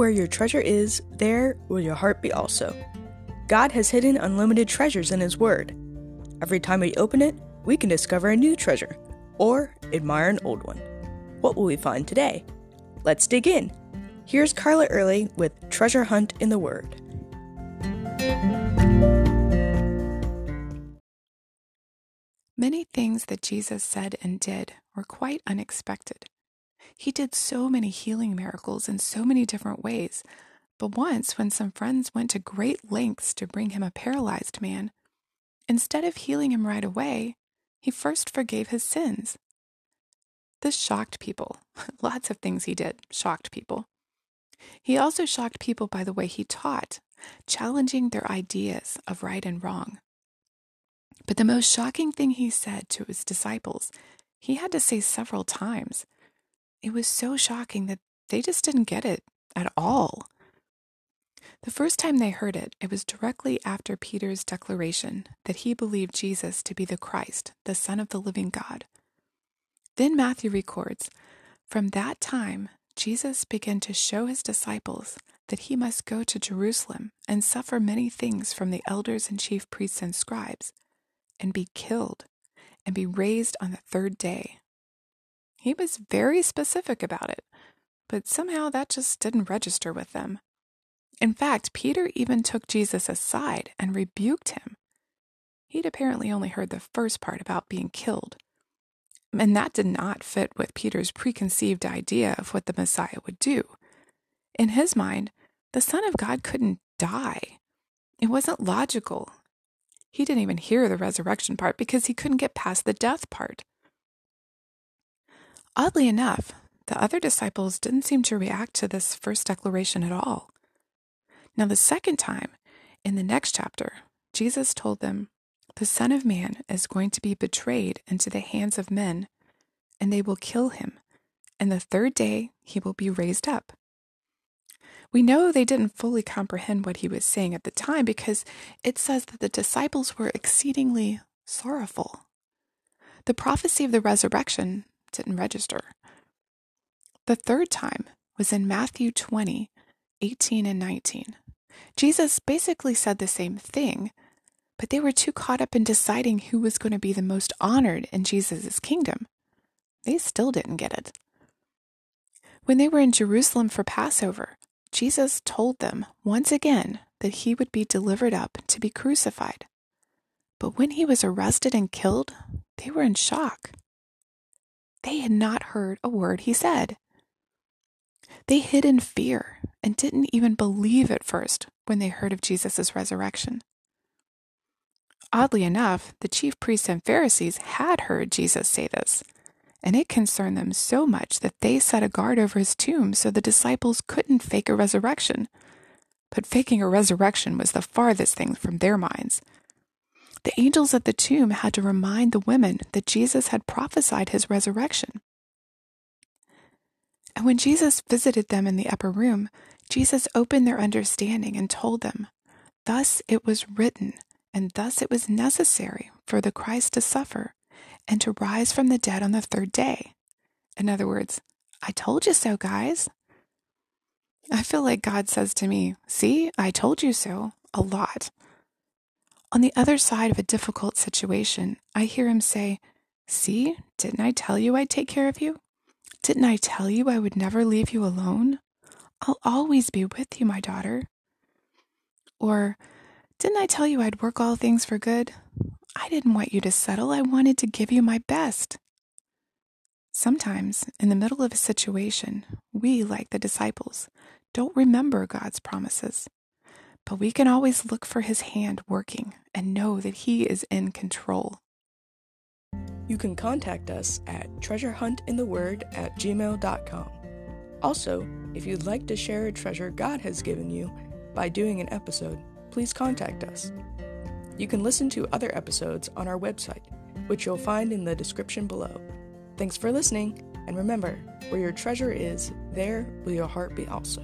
Where your treasure is, there will your heart be also. God has hidden unlimited treasures in His Word. Every time we open it, we can discover a new treasure or admire an old one. What will we find today? Let's dig in. Here's Carla Early with Treasure Hunt in the Word. Many things that Jesus said and did were quite unexpected. He did so many healing miracles in so many different ways, but once, when some friends went to great lengths to bring him a paralyzed man, instead of healing him right away, he first forgave his sins. This shocked people. Lots of things he did shocked people. He also shocked people by the way he taught, challenging their ideas of right and wrong. But the most shocking thing he said to his disciples, he had to say several times. It was so shocking that they just didn't get it at all. The first time they heard it, it was directly after Peter's declaration that he believed Jesus to be the Christ, the Son of the living God. Then Matthew records From that time, Jesus began to show his disciples that he must go to Jerusalem and suffer many things from the elders and chief priests and scribes and be killed and be raised on the third day. He was very specific about it, but somehow that just didn't register with them. In fact, Peter even took Jesus aside and rebuked him. He'd apparently only heard the first part about being killed. And that did not fit with Peter's preconceived idea of what the Messiah would do. In his mind, the Son of God couldn't die. It wasn't logical. He didn't even hear the resurrection part because he couldn't get past the death part. Oddly enough, the other disciples didn't seem to react to this first declaration at all. Now, the second time, in the next chapter, Jesus told them, The Son of Man is going to be betrayed into the hands of men, and they will kill him, and the third day he will be raised up. We know they didn't fully comprehend what he was saying at the time because it says that the disciples were exceedingly sorrowful. The prophecy of the resurrection didn't register. The third time was in Matthew 20, 18 and 19. Jesus basically said the same thing, but they were too caught up in deciding who was going to be the most honored in Jesus' kingdom. They still didn't get it. When they were in Jerusalem for Passover, Jesus told them once again that he would be delivered up to be crucified. But when he was arrested and killed, they were in shock. They had not heard a word he said. They hid in fear and didn't even believe at first when they heard of Jesus' resurrection. Oddly enough, the chief priests and Pharisees had heard Jesus say this and it concerned them so much that they set a guard over his tomb so the disciples couldn't fake a resurrection. But faking a resurrection was the farthest thing from their minds. The angels at the tomb had to remind the women that Jesus had prophesied his resurrection. And when Jesus visited them in the upper room, Jesus opened their understanding and told them, Thus it was written, and thus it was necessary for the Christ to suffer and to rise from the dead on the third day. In other words, I told you so, guys. I feel like God says to me, See, I told you so, a lot. On the other side of a difficult situation, I hear him say, See, didn't I tell you I'd take care of you? Didn't I tell you I would never leave you alone? I'll always be with you, my daughter. Or, didn't I tell you I'd work all things for good? I didn't want you to settle. I wanted to give you my best. Sometimes, in the middle of a situation, we, like the disciples, don't remember God's promises. But we can always look for His hand working and know that He is in control. You can contact us at treasurehuntintheword at gmail.com. Also, if you'd like to share a treasure God has given you by doing an episode, please contact us. You can listen to other episodes on our website, which you'll find in the description below. Thanks for listening, and remember, where your treasure is, there will your heart be also.